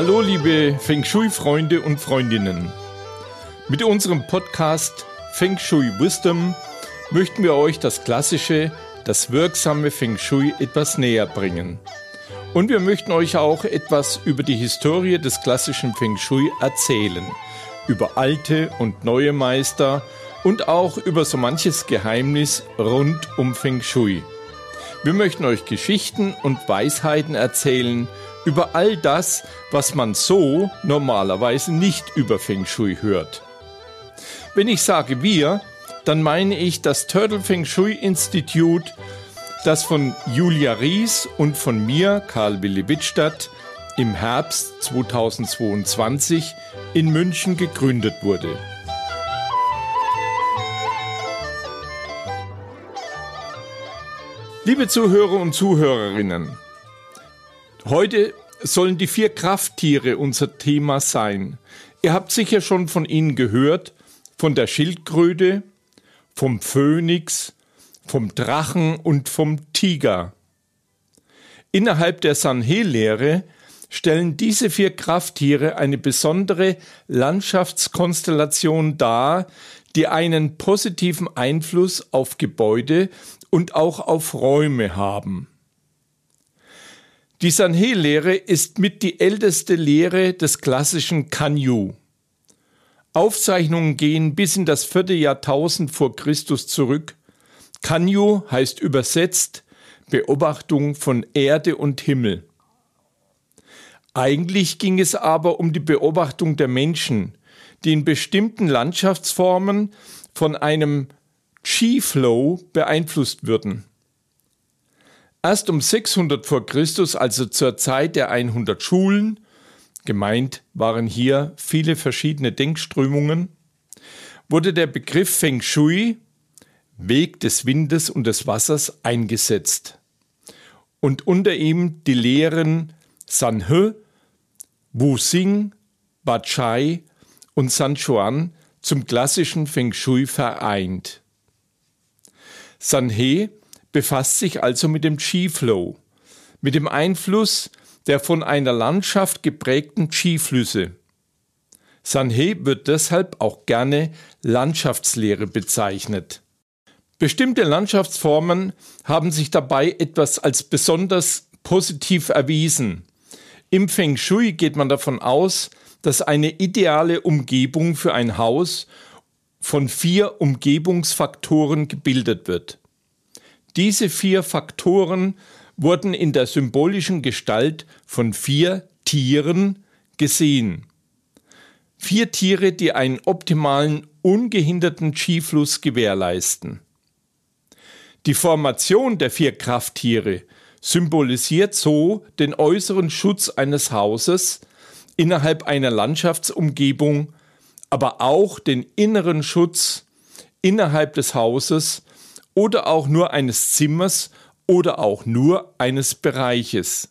Hallo liebe Feng Shui-Freunde und Freundinnen. Mit unserem Podcast Feng Shui Wisdom möchten wir euch das klassische, das wirksame Feng Shui etwas näher bringen. Und wir möchten euch auch etwas über die Historie des klassischen Feng Shui erzählen, über alte und neue Meister und auch über so manches Geheimnis rund um Feng Shui. Wir möchten euch Geschichten und Weisheiten erzählen über all das, was man so normalerweise nicht über Feng Shui hört. Wenn ich sage wir, dann meine ich das Turtle Feng Shui Institute, das von Julia Ries und von mir, Karl Willi Wittstadt, im Herbst 2022 in München gegründet wurde. Liebe Zuhörer und Zuhörerinnen, heute sollen die vier Krafttiere unser Thema sein. Ihr habt sicher schon von ihnen gehört, von der Schildkröte, vom Phönix, vom Drachen und vom Tiger. Innerhalb der Sanhe-Lehre stellen diese vier Krafttiere eine besondere Landschaftskonstellation dar, die einen positiven Einfluss auf Gebäude und auch auf Räume haben. Die Sanhe-Lehre ist mit die älteste Lehre des klassischen Kanyu. Aufzeichnungen gehen bis in das vierte Jahrtausend vor Christus zurück. Kanyu heißt übersetzt Beobachtung von Erde und Himmel. Eigentlich ging es aber um die Beobachtung der Menschen, die in bestimmten Landschaftsformen von einem Chi-Flow beeinflusst würden. Erst um 600 vor Christus, also zur Zeit der 100 Schulen, gemeint waren hier viele verschiedene Denkströmungen, wurde der Begriff Feng Shui, Weg des Windes und des Wassers, eingesetzt und unter ihm die Lehren San He, Wu Xing, Ba Chai und San Chuan zum klassischen Feng Shui vereint. Sanhe befasst sich also mit dem Qi-Flow, mit dem Einfluss der von einer Landschaft geprägten Qi-Flüsse. Sanhe wird deshalb auch gerne Landschaftslehre bezeichnet. Bestimmte Landschaftsformen haben sich dabei etwas als besonders positiv erwiesen. Im Feng Shui geht man davon aus, dass eine ideale Umgebung für ein Haus von vier Umgebungsfaktoren gebildet wird. Diese vier Faktoren wurden in der symbolischen Gestalt von vier Tieren gesehen. Vier Tiere, die einen optimalen, ungehinderten Skifluss gewährleisten. Die Formation der vier Krafttiere symbolisiert so den äußeren Schutz eines Hauses innerhalb einer Landschaftsumgebung aber auch den inneren Schutz innerhalb des Hauses oder auch nur eines Zimmers oder auch nur eines Bereiches.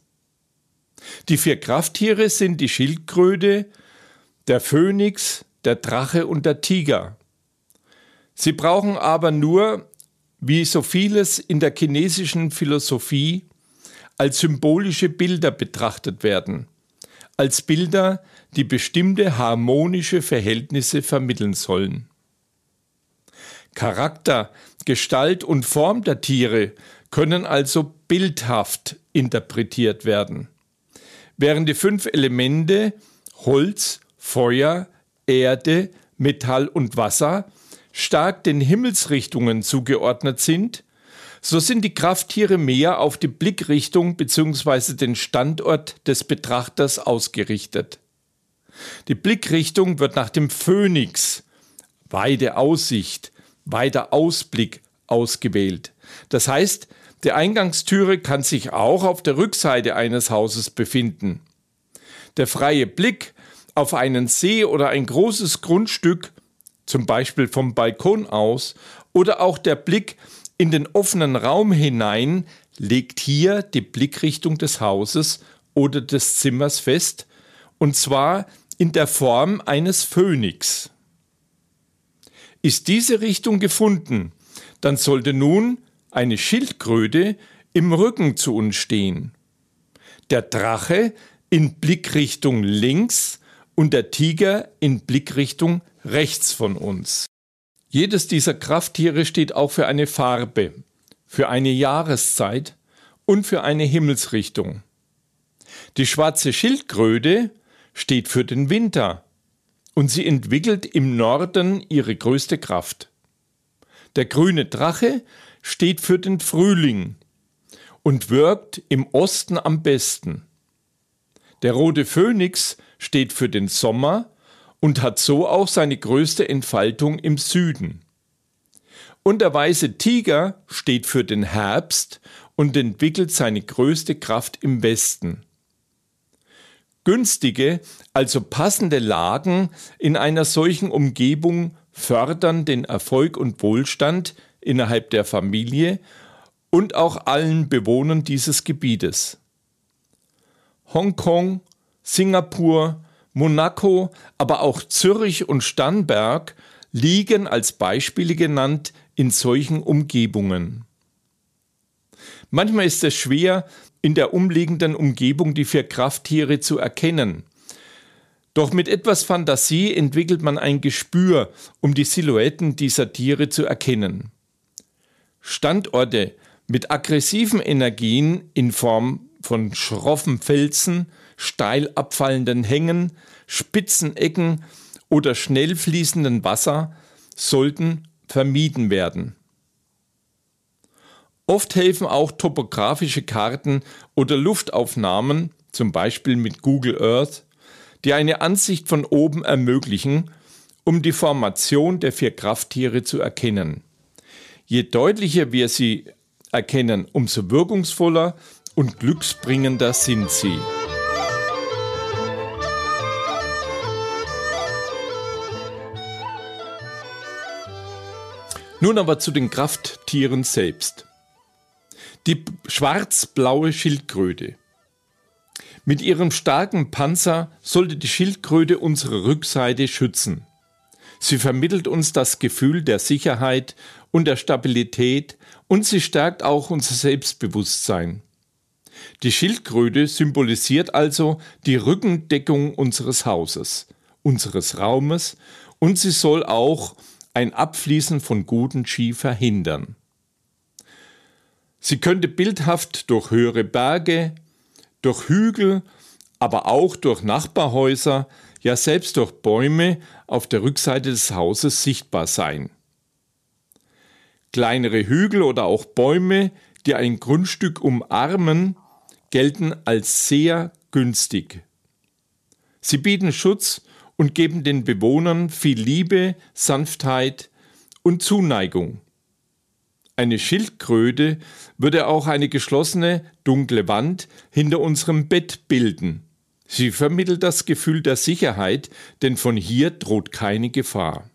Die vier Krafttiere sind die Schildkröte, der Phönix, der Drache und der Tiger. Sie brauchen aber nur, wie so vieles in der chinesischen Philosophie, als symbolische Bilder betrachtet werden, als Bilder, die bestimmte harmonische Verhältnisse vermitteln sollen. Charakter, Gestalt und Form der Tiere können also bildhaft interpretiert werden. Während die fünf Elemente Holz, Feuer, Erde, Metall und Wasser stark den Himmelsrichtungen zugeordnet sind, so sind die Krafttiere mehr auf die Blickrichtung bzw. den Standort des Betrachters ausgerichtet. Die Blickrichtung wird nach dem Phönix, weite Aussicht, weiter Ausblick ausgewählt. Das heißt, die Eingangstüre kann sich auch auf der Rückseite eines Hauses befinden. Der freie Blick auf einen See oder ein großes Grundstück, zum Beispiel vom Balkon aus, oder auch der Blick in den offenen Raum hinein legt hier die Blickrichtung des Hauses oder des Zimmers fest, und zwar in der Form eines Phönix. Ist diese Richtung gefunden, dann sollte nun eine Schildkröte im Rücken zu uns stehen. Der Drache in Blickrichtung links und der Tiger in Blickrichtung rechts von uns. Jedes dieser Krafttiere steht auch für eine Farbe, für eine Jahreszeit und für eine Himmelsrichtung. Die schwarze Schildkröte steht für den Winter und sie entwickelt im Norden ihre größte Kraft. Der grüne Drache steht für den Frühling und wirkt im Osten am besten. Der rote Phönix steht für den Sommer und hat so auch seine größte Entfaltung im Süden. Und der weiße Tiger steht für den Herbst und entwickelt seine größte Kraft im Westen. Günstige, also passende Lagen in einer solchen Umgebung fördern den Erfolg und Wohlstand innerhalb der Familie und auch allen Bewohnern dieses Gebietes. Hongkong, Singapur, Monaco, aber auch Zürich und Starnberg liegen als Beispiele genannt in solchen Umgebungen. Manchmal ist es schwer, in der umliegenden Umgebung die vier Krafttiere zu erkennen. Doch mit etwas Fantasie entwickelt man ein Gespür, um die Silhouetten dieser Tiere zu erkennen. Standorte mit aggressiven Energien in Form von schroffen Felsen, steil abfallenden Hängen, spitzen Ecken oder schnell fließenden Wasser sollten vermieden werden. Oft helfen auch topografische Karten oder Luftaufnahmen, zum Beispiel mit Google Earth, die eine Ansicht von oben ermöglichen, um die Formation der vier Krafttiere zu erkennen. Je deutlicher wir sie erkennen, umso wirkungsvoller und glücksbringender sind sie. Nun aber zu den Krafttieren selbst. Die schwarz-blaue Schildkröte. Mit ihrem starken Panzer sollte die Schildkröte unsere Rückseite schützen. Sie vermittelt uns das Gefühl der Sicherheit und der Stabilität und sie stärkt auch unser Selbstbewusstsein. Die Schildkröte symbolisiert also die Rückendeckung unseres Hauses, unseres Raumes und sie soll auch ein Abfließen von guten Ski verhindern. Sie könnte bildhaft durch höhere Berge, durch Hügel, aber auch durch Nachbarhäuser, ja selbst durch Bäume auf der Rückseite des Hauses sichtbar sein. Kleinere Hügel oder auch Bäume, die ein Grundstück umarmen, gelten als sehr günstig. Sie bieten Schutz und geben den Bewohnern viel Liebe, Sanftheit und Zuneigung. Eine Schildkröte würde auch eine geschlossene, dunkle Wand hinter unserem Bett bilden. Sie vermittelt das Gefühl der Sicherheit, denn von hier droht keine Gefahr.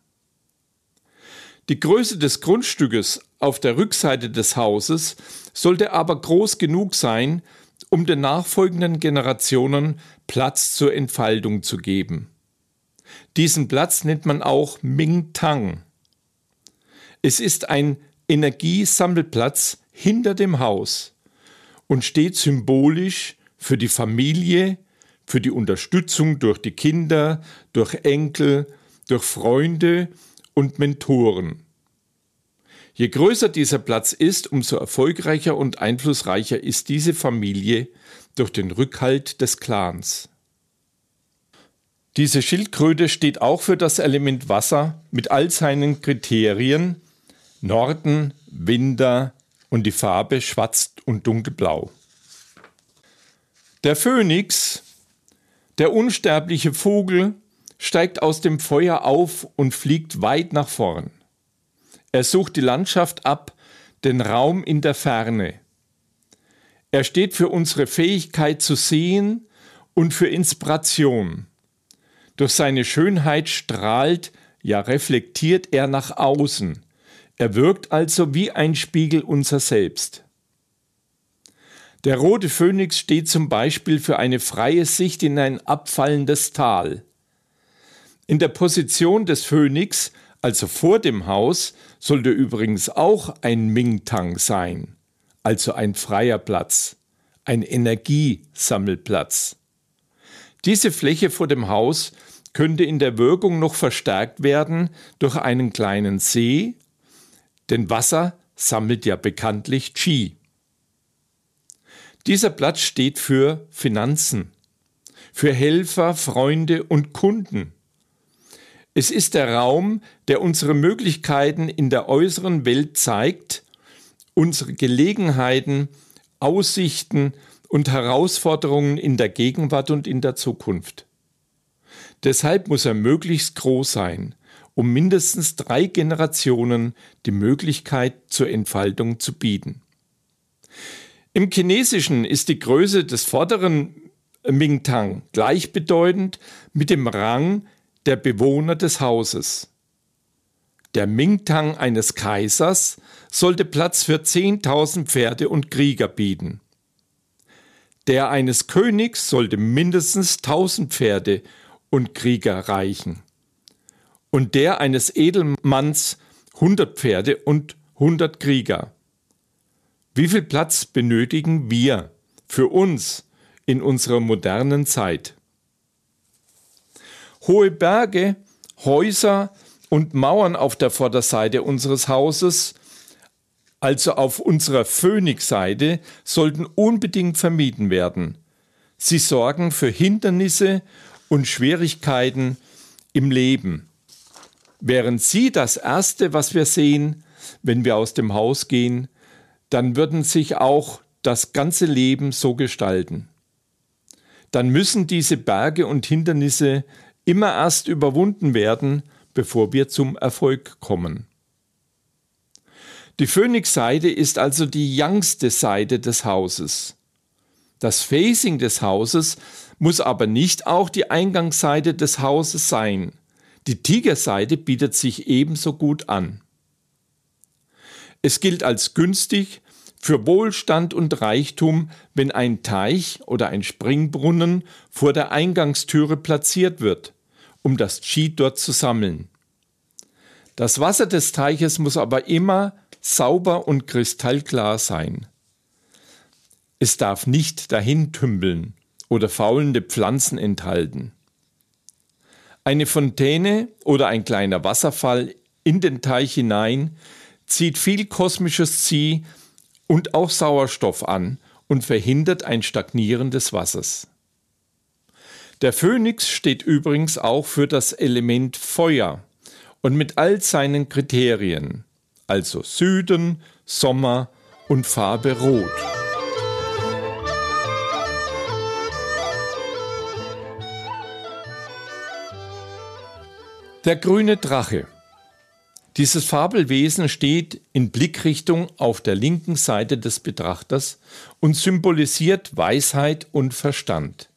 Die Größe des Grundstückes auf der Rückseite des Hauses sollte aber groß genug sein, um den nachfolgenden Generationen Platz zur Entfaltung zu geben. Diesen Platz nennt man auch Ming Tang. Es ist ein Energiesammelplatz hinter dem Haus und steht symbolisch für die Familie, für die Unterstützung durch die Kinder, durch Enkel, durch Freunde und Mentoren. Je größer dieser Platz ist, umso erfolgreicher und einflussreicher ist diese Familie durch den Rückhalt des Clans. Diese Schildkröte steht auch für das Element Wasser mit all seinen Kriterien Norden, Winter und die Farbe schwarz und dunkelblau. Der Phönix, der unsterbliche Vogel, steigt aus dem Feuer auf und fliegt weit nach vorn. Er sucht die Landschaft ab, den Raum in der Ferne. Er steht für unsere Fähigkeit zu sehen und für Inspiration. Durch seine Schönheit strahlt, ja reflektiert er nach außen. Er wirkt also wie ein Spiegel unser Selbst. Der rote Phönix steht zum Beispiel für eine freie Sicht in ein abfallendes Tal. In der Position des Phönix, also vor dem Haus, sollte übrigens auch ein Mingtang sein, also ein freier Platz, ein Energiesammelplatz. Diese Fläche vor dem Haus könnte in der Wirkung noch verstärkt werden durch einen kleinen See, denn Wasser sammelt ja bekanntlich Qi. Dieser Platz steht für Finanzen, für Helfer, Freunde und Kunden. Es ist der Raum, der unsere Möglichkeiten in der äußeren Welt zeigt, unsere Gelegenheiten, Aussichten und Herausforderungen in der Gegenwart und in der Zukunft. Deshalb muss er möglichst groß sein, um mindestens drei Generationen die Möglichkeit zur Entfaltung zu bieten. Im Chinesischen ist die Größe des vorderen Mingtang gleichbedeutend mit dem Rang der Bewohner des Hauses. Der Mingtang eines Kaisers sollte Platz für 10.000 Pferde und Krieger bieten. Der eines Königs sollte mindestens 1000 Pferde und Krieger reichen. Und der eines Edelmanns 100 Pferde und 100 Krieger. Wie viel Platz benötigen wir für uns in unserer modernen Zeit? Hohe Berge, Häuser und Mauern auf der Vorderseite unseres Hauses, also auf unserer Phoenix-Seite, sollten unbedingt vermieden werden. Sie sorgen für Hindernisse und Schwierigkeiten im Leben. Wären sie das Erste, was wir sehen, wenn wir aus dem Haus gehen, dann würden sich auch das ganze Leben so gestalten. Dann müssen diese Berge und Hindernisse immer erst überwunden werden, bevor wir zum Erfolg kommen. Die Phoenix-Seite ist also die youngste Seite des Hauses. Das Facing des Hauses muss aber nicht auch die Eingangsseite des Hauses sein. Die Tigerseite bietet sich ebenso gut an. Es gilt als günstig für Wohlstand und Reichtum, wenn ein Teich oder ein Springbrunnen vor der Eingangstüre platziert wird um das Qi dort zu sammeln. Das Wasser des Teiches muss aber immer sauber und kristallklar sein. Es darf nicht dahin tümpeln oder faulende Pflanzen enthalten. Eine Fontäne oder ein kleiner Wasserfall in den Teich hinein zieht viel kosmisches Zieh und auch Sauerstoff an und verhindert ein Stagnieren des Wassers. Der Phönix steht übrigens auch für das Element Feuer und mit all seinen Kriterien, also Süden, Sommer und Farbe Rot. Der grüne Drache. Dieses Fabelwesen steht in Blickrichtung auf der linken Seite des Betrachters und symbolisiert Weisheit und Verstand.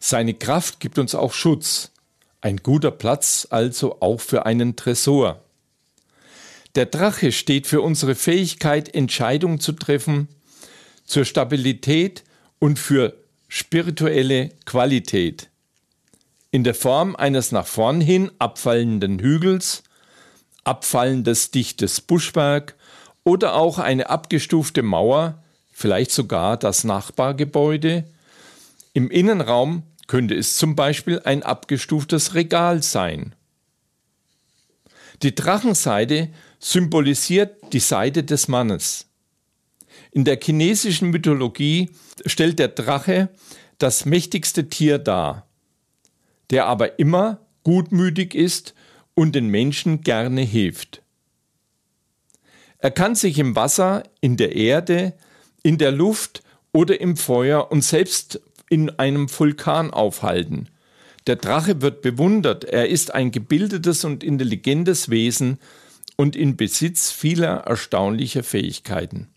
Seine Kraft gibt uns auch Schutz. Ein guter Platz also auch für einen Tresor. Der Drache steht für unsere Fähigkeit, Entscheidungen zu treffen, zur Stabilität und für spirituelle Qualität. In der Form eines nach vorn hin abfallenden Hügels, abfallendes dichtes Buschwerk oder auch eine abgestufte Mauer, vielleicht sogar das Nachbargebäude. Im Innenraum könnte es zum Beispiel ein abgestuftes Regal sein. Die Drachenseite symbolisiert die Seite des Mannes. In der chinesischen Mythologie stellt der Drache das mächtigste Tier dar, der aber immer gutmütig ist und den Menschen gerne hilft. Er kann sich im Wasser, in der Erde, in der Luft oder im Feuer und selbst in einem Vulkan aufhalten. Der Drache wird bewundert, er ist ein gebildetes und intelligentes Wesen und in Besitz vieler erstaunlicher Fähigkeiten.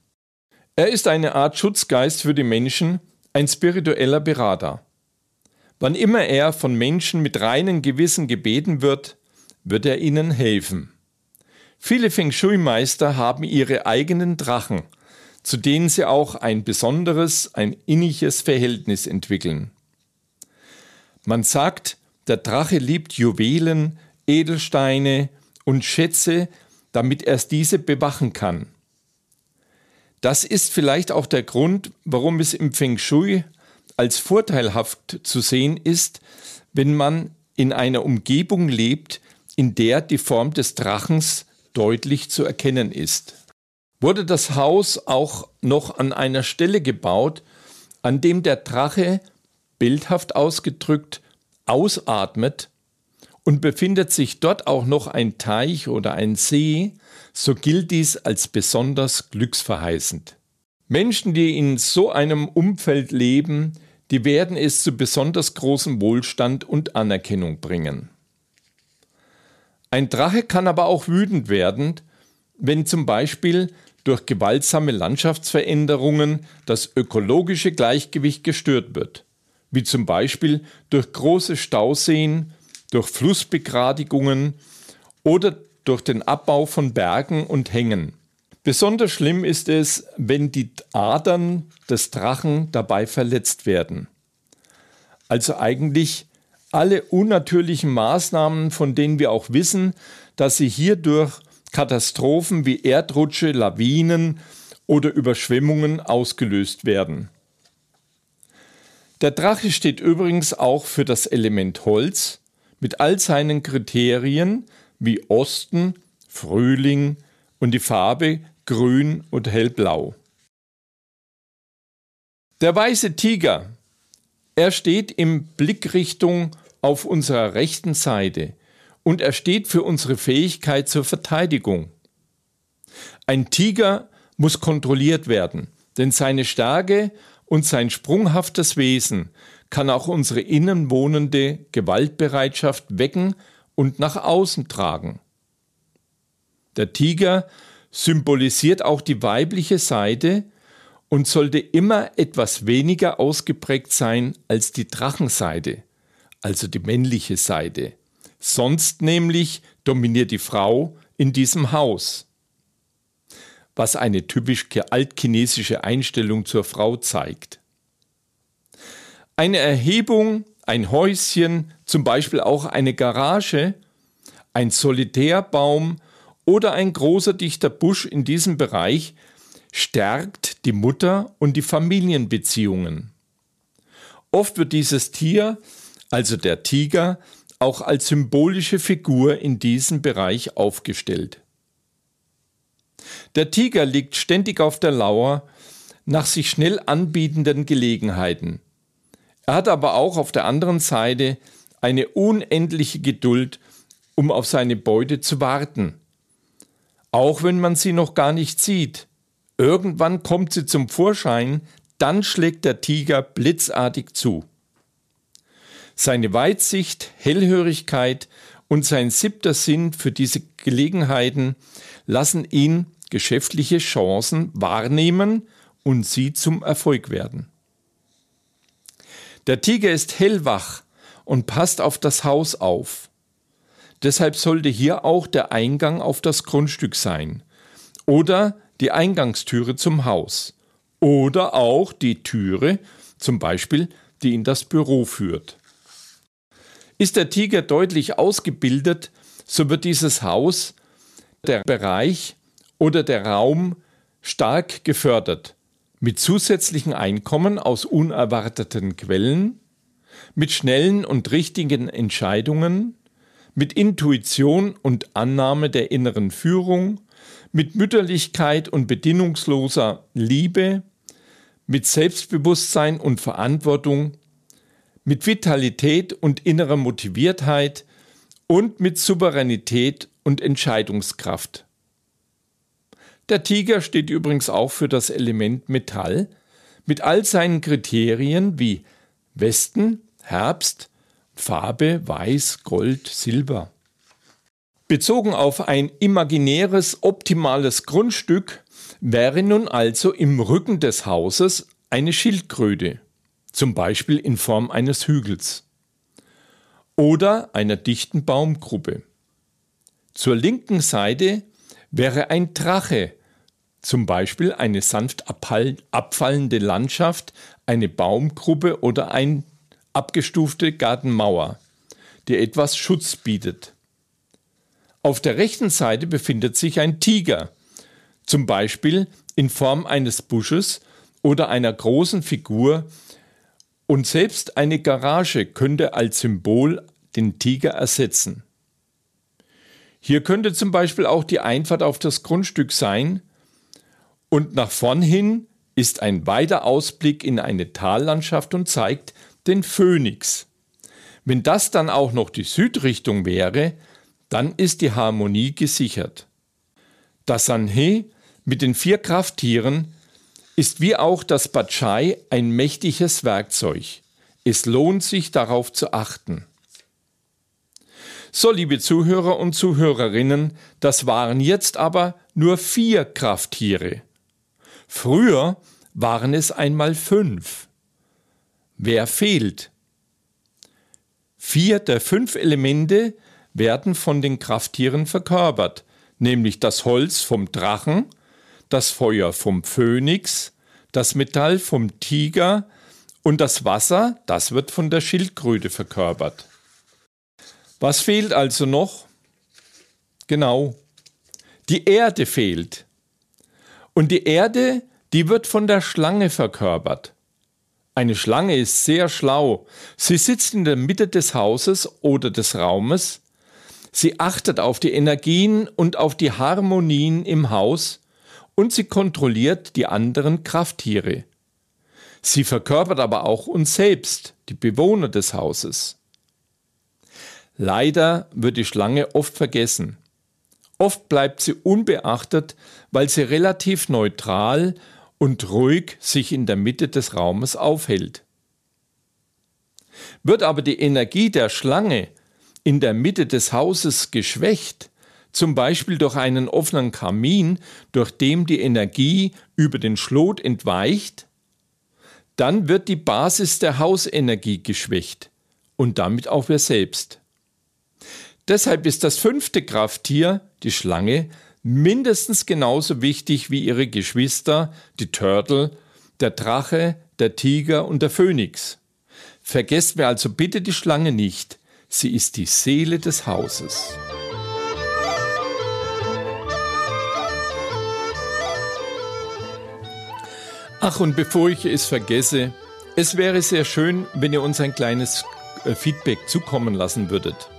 Er ist eine Art Schutzgeist für die Menschen, ein spiritueller Berater. Wann immer er von Menschen mit reinem Gewissen gebeten wird, wird er ihnen helfen. Viele Feng Shui-Meister haben ihre eigenen Drachen, zu denen sie auch ein besonderes, ein inniges Verhältnis entwickeln. Man sagt, der Drache liebt Juwelen, Edelsteine und Schätze, damit er diese bewachen kann. Das ist vielleicht auch der Grund, warum es im Feng Shui als vorteilhaft zu sehen ist, wenn man in einer Umgebung lebt, in der die Form des Drachens deutlich zu erkennen ist. Wurde das Haus auch noch an einer Stelle gebaut, an dem der Drache, bildhaft ausgedrückt, ausatmet, und befindet sich dort auch noch ein Teich oder ein See, so gilt dies als besonders glücksverheißend. Menschen, die in so einem Umfeld leben, die werden es zu besonders großem Wohlstand und Anerkennung bringen. Ein Drache kann aber auch wütend werden, wenn zum Beispiel durch gewaltsame Landschaftsveränderungen das ökologische Gleichgewicht gestört wird, wie zum Beispiel durch große Stauseen, durch Flussbegradigungen oder durch den Abbau von Bergen und Hängen. Besonders schlimm ist es, wenn die Adern des Drachen dabei verletzt werden. Also eigentlich alle unnatürlichen Maßnahmen, von denen wir auch wissen, dass sie hierdurch Katastrophen wie Erdrutsche, Lawinen oder Überschwemmungen ausgelöst werden. Der Drache steht übrigens auch für das Element Holz mit all seinen Kriterien wie Osten, Frühling und die Farbe grün und hellblau. Der weiße Tiger, er steht in Blickrichtung auf unserer rechten Seite und er steht für unsere Fähigkeit zur Verteidigung. Ein Tiger muss kontrolliert werden, denn seine Stärke und sein sprunghaftes Wesen kann auch unsere innen wohnende Gewaltbereitschaft wecken und nach außen tragen. Der Tiger symbolisiert auch die weibliche Seite und sollte immer etwas weniger ausgeprägt sein als die Drachenseite, also die männliche Seite. Sonst nämlich dominiert die Frau in diesem Haus, was eine typisch altchinesische Einstellung zur Frau zeigt. Eine Erhebung, ein Häuschen, zum Beispiel auch eine Garage, ein Solitärbaum oder ein großer dichter Busch in diesem Bereich stärkt die Mutter und die Familienbeziehungen. Oft wird dieses Tier, also der Tiger, auch als symbolische Figur in diesem Bereich aufgestellt. Der Tiger liegt ständig auf der Lauer nach sich schnell anbietenden Gelegenheiten. Er hat aber auch auf der anderen Seite eine unendliche Geduld, um auf seine Beute zu warten. Auch wenn man sie noch gar nicht sieht. Irgendwann kommt sie zum Vorschein, dann schlägt der Tiger blitzartig zu. Seine Weitsicht, Hellhörigkeit und sein siebter Sinn für diese Gelegenheiten lassen ihn geschäftliche Chancen wahrnehmen und sie zum Erfolg werden. Der Tiger ist hellwach und passt auf das Haus auf. Deshalb sollte hier auch der Eingang auf das Grundstück sein oder die Eingangstüre zum Haus oder auch die Türe, zum Beispiel, die in das Büro führt. Ist der Tiger deutlich ausgebildet, so wird dieses Haus, der Bereich oder der Raum stark gefördert mit zusätzlichen Einkommen aus unerwarteten Quellen, mit schnellen und richtigen Entscheidungen, mit Intuition und Annahme der inneren Führung, mit Mütterlichkeit und bedingungsloser Liebe, mit Selbstbewusstsein und Verantwortung, mit Vitalität und innerer Motiviertheit und mit Souveränität und Entscheidungskraft. Der Tiger steht übrigens auch für das Element Metall mit all seinen Kriterien wie Westen, Herbst, Farbe, Weiß, Gold, Silber. Bezogen auf ein imaginäres, optimales Grundstück wäre nun also im Rücken des Hauses eine Schildkröte, zum Beispiel in Form eines Hügels oder einer dichten Baumgruppe. Zur linken Seite wäre ein Drache, zum Beispiel eine sanft abfallende Landschaft, eine Baumgruppe oder eine abgestufte Gartenmauer, die etwas Schutz bietet. Auf der rechten Seite befindet sich ein Tiger, zum Beispiel in Form eines Busches oder einer großen Figur Und selbst eine Garage könnte als Symbol den Tiger ersetzen. Hier könnte zum Beispiel auch die Einfahrt auf das Grundstück sein und nach vorn hin ist ein weiter Ausblick in eine Tallandschaft und zeigt den Phönix. Wenn das dann auch noch die Südrichtung wäre, dann ist die Harmonie gesichert. Das Sanhe mit den vier Krafttieren ist wie auch das Bacchai ein mächtiges Werkzeug. Es lohnt sich darauf zu achten. So, liebe Zuhörer und Zuhörerinnen, das waren jetzt aber nur vier Krafttiere. Früher waren es einmal fünf. Wer fehlt? Vier der fünf Elemente werden von den Krafttieren verkörpert, nämlich das Holz vom Drachen, das Feuer vom Phönix, das Metall vom Tiger und das Wasser, das wird von der Schildkröte verkörpert. Was fehlt also noch? Genau, die Erde fehlt. Und die Erde, die wird von der Schlange verkörpert. Eine Schlange ist sehr schlau. Sie sitzt in der Mitte des Hauses oder des Raumes. Sie achtet auf die Energien und auf die Harmonien im Haus und sie kontrolliert die anderen Krafttiere. Sie verkörpert aber auch uns selbst, die Bewohner des Hauses. Leider wird die Schlange oft vergessen. Oft bleibt sie unbeachtet, weil sie relativ neutral und ruhig sich in der Mitte des Raumes aufhält. Wird aber die Energie der Schlange in der Mitte des Hauses geschwächt, zum Beispiel durch einen offenen Kamin, durch dem die Energie über den Schlot entweicht, dann wird die Basis der Hausenergie geschwächt und damit auch wir selbst. Deshalb ist das fünfte Krafttier, die Schlange, mindestens genauso wichtig wie ihre Geschwister, die Turtle, der Drache, der Tiger und der Phönix. Vergesst mir also bitte die Schlange nicht, sie ist die Seele des Hauses. Ach, und bevor ich es vergesse, es wäre sehr schön, wenn ihr uns ein kleines äh, Feedback zukommen lassen würdet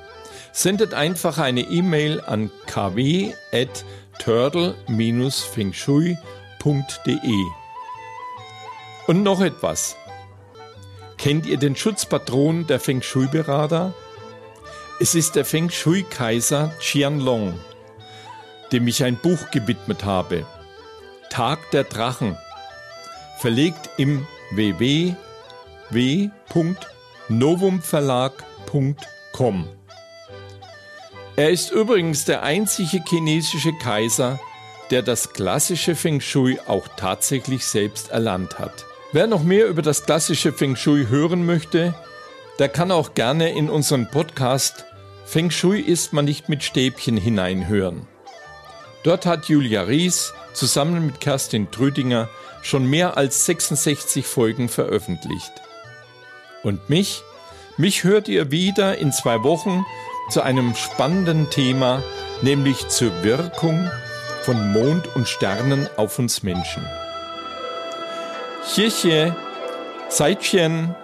sendet einfach eine E-Mail an kw.turtle-fengshui.de. Und noch etwas. Kennt ihr den Schutzpatron der Feng Shui-Berater? Es ist der Feng Shui-Kaiser Qianlong, dem ich ein Buch gewidmet habe. Tag der Drachen, verlegt im www.novumverlag.com. Er ist übrigens der einzige chinesische Kaiser, der das klassische Feng Shui auch tatsächlich selbst erlernt hat. Wer noch mehr über das klassische Feng Shui hören möchte, der kann auch gerne in unseren Podcast Feng Shui ist man nicht mit Stäbchen hineinhören. Dort hat Julia Ries zusammen mit Kerstin Trüdinger schon mehr als 66 Folgen veröffentlicht. Und mich? Mich hört ihr wieder in zwei Wochen zu einem spannenden Thema, nämlich zur Wirkung von Mond und Sternen auf uns Menschen. Xie, Seitchen,